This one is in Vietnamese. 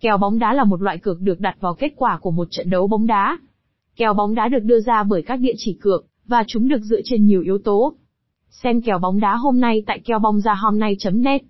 Kèo bóng đá là một loại cược được đặt vào kết quả của một trận đấu bóng đá. Kèo bóng đá được đưa ra bởi các địa chỉ cược, và chúng được dựa trên nhiều yếu tố. Xem kèo bóng đá hôm nay tại kèo bóng ra hôm nay.net